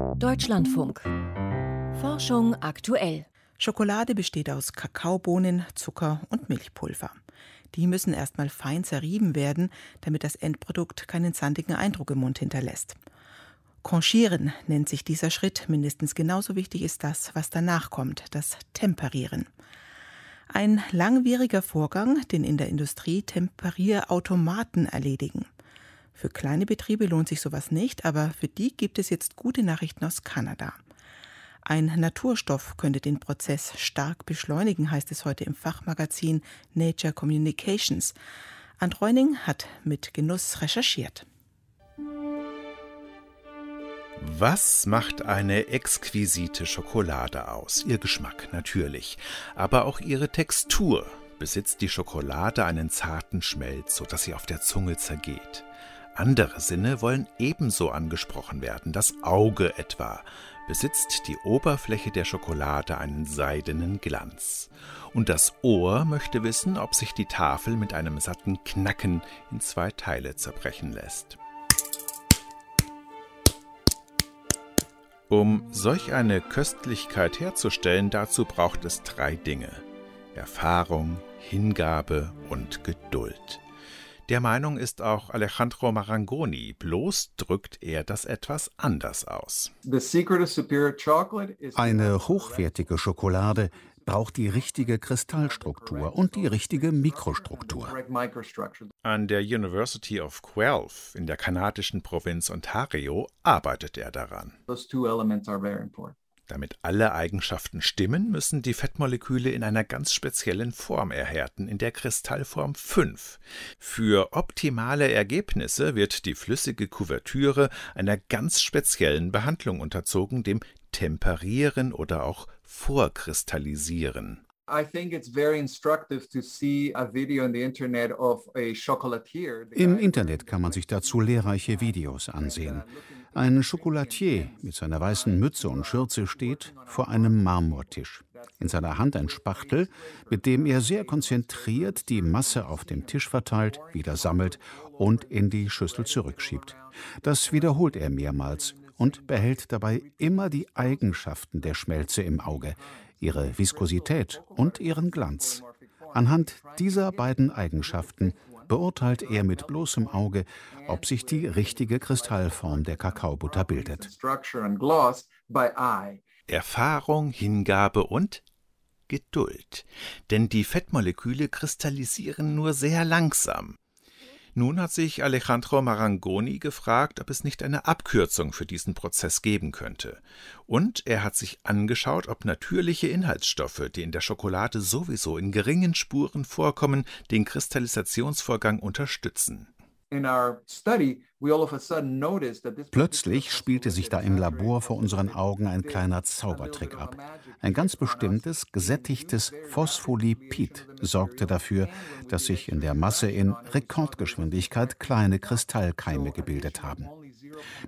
Deutschlandfunk. Forschung aktuell. Schokolade besteht aus Kakaobohnen, Zucker und Milchpulver. Die müssen erstmal fein zerrieben werden, damit das Endprodukt keinen sandigen Eindruck im Mund hinterlässt. Conchieren nennt sich dieser Schritt. Mindestens genauso wichtig ist das, was danach kommt, das Temperieren. Ein langwieriger Vorgang, den in der Industrie Temperierautomaten erledigen. Für kleine Betriebe lohnt sich sowas nicht, aber für die gibt es jetzt gute Nachrichten aus Kanada. Ein Naturstoff könnte den Prozess stark beschleunigen, heißt es heute im Fachmagazin Nature Communications. Andreuning hat mit Genuss recherchiert. Was macht eine exquisite Schokolade aus? Ihr Geschmack natürlich, aber auch ihre Textur. Besitzt die Schokolade einen zarten Schmelz, sodass sie auf der Zunge zergeht. Andere Sinne wollen ebenso angesprochen werden, das Auge etwa. Besitzt die Oberfläche der Schokolade einen seidenen Glanz. Und das Ohr möchte wissen, ob sich die Tafel mit einem satten Knacken in zwei Teile zerbrechen lässt. Um solch eine Köstlichkeit herzustellen, dazu braucht es drei Dinge. Erfahrung, Hingabe und Geduld. Der Meinung ist auch Alejandro Marangoni, bloß drückt er das etwas anders aus. Eine hochwertige Schokolade braucht die richtige Kristallstruktur und die richtige Mikrostruktur. An der University of Guelph in der kanadischen Provinz Ontario arbeitet er daran. Damit alle Eigenschaften stimmen, müssen die Fettmoleküle in einer ganz speziellen Form erhärten, in der Kristallform 5. Für optimale Ergebnisse wird die flüssige Kuvertüre einer ganz speziellen Behandlung unterzogen, dem Temperieren oder auch Vorkristallisieren. Im Internet kann man sich dazu lehrreiche Videos ansehen. Ein Chocolatier mit seiner weißen Mütze und Schürze steht vor einem Marmortisch. In seiner Hand ein Spachtel, mit dem er sehr konzentriert die Masse auf dem Tisch verteilt, wieder sammelt und in die Schüssel zurückschiebt. Das wiederholt er mehrmals und behält dabei immer die Eigenschaften der Schmelze im Auge, ihre Viskosität und ihren Glanz. Anhand dieser beiden Eigenschaften beurteilt er mit bloßem Auge, ob sich die richtige Kristallform der Kakaobutter bildet. Erfahrung, Hingabe und Geduld. Denn die Fettmoleküle kristallisieren nur sehr langsam. Nun hat sich Alejandro Marangoni gefragt, ob es nicht eine Abkürzung für diesen Prozess geben könnte. Und er hat sich angeschaut, ob natürliche Inhaltsstoffe, die in der Schokolade sowieso in geringen Spuren vorkommen, den Kristallisationsvorgang unterstützen. Plötzlich spielte sich da im Labor vor unseren Augen ein kleiner Zaubertrick ab. Ein ganz bestimmtes, gesättigtes Phospholipid sorgte dafür, dass sich in der Masse in Rekordgeschwindigkeit kleine Kristallkeime gebildet haben.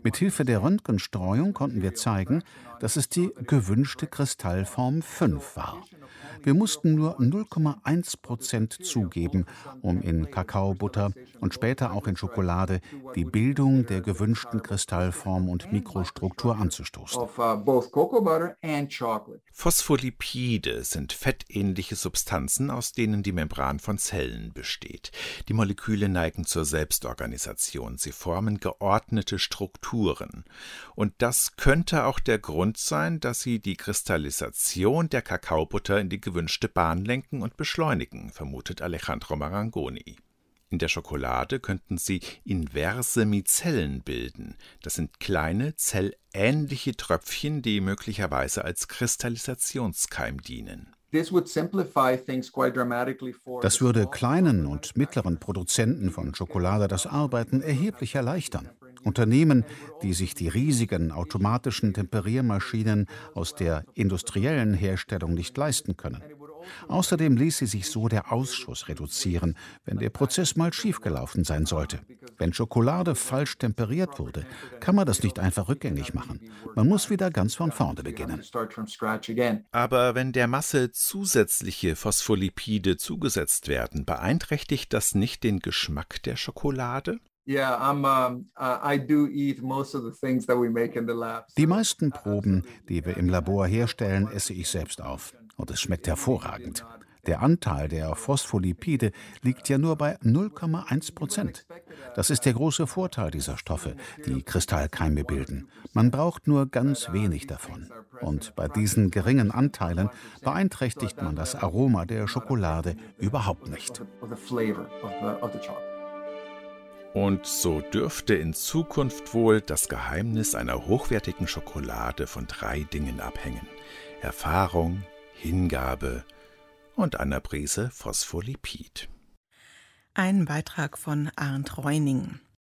Mit Hilfe der Röntgenstreuung konnten wir zeigen, dass es die gewünschte Kristallform 5 war. Wir mussten nur 0,1 Prozent zugeben, um in Kakaobutter und später auch in Schokolade die Bildung der gewünschten Kristallform und Mikrostruktur anzustoßen. Phospholipide sind fettähnliche Substanzen, aus denen die Membran von Zellen besteht. Die Moleküle neigen zur Selbstorganisation. Sie formen geordnete Strukturen. Und das könnte auch der Grund sein, dass sie die Kristallisation der Kakaobutter in die gewünschte Bahn lenken und beschleunigen, vermutet Alejandro Marangoni. In der Schokolade könnten sie inverse Mizellen bilden. Das sind kleine, zellähnliche Tröpfchen, die möglicherweise als Kristallisationskeim dienen. Das würde kleinen und mittleren Produzenten von Schokolade das Arbeiten erheblich erleichtern. Unternehmen, die sich die riesigen automatischen Temperiermaschinen aus der industriellen Herstellung nicht leisten können. Außerdem ließ sie sich so der Ausschuss reduzieren, wenn der Prozess mal schiefgelaufen sein sollte. Wenn Schokolade falsch temperiert wurde, kann man das nicht einfach rückgängig machen. Man muss wieder ganz von vorne beginnen. Aber wenn der Masse zusätzliche Phospholipide zugesetzt werden, beeinträchtigt das nicht den Geschmack der Schokolade? Uh, die meisten Proben, die wir im Labor herstellen, esse ich selbst auf. Und es schmeckt hervorragend. Der Anteil der Phospholipide liegt ja nur bei 0,1 Prozent. Das ist der große Vorteil dieser Stoffe, die Kristallkeime bilden. Man braucht nur ganz wenig davon. Und bei diesen geringen Anteilen beeinträchtigt man das Aroma der Schokolade überhaupt nicht. Und so dürfte in Zukunft wohl das Geheimnis einer hochwertigen Schokolade von drei Dingen abhängen. Erfahrung, Hingabe und einer Prise Phospholipid. Ein Beitrag von Arndt Reuning.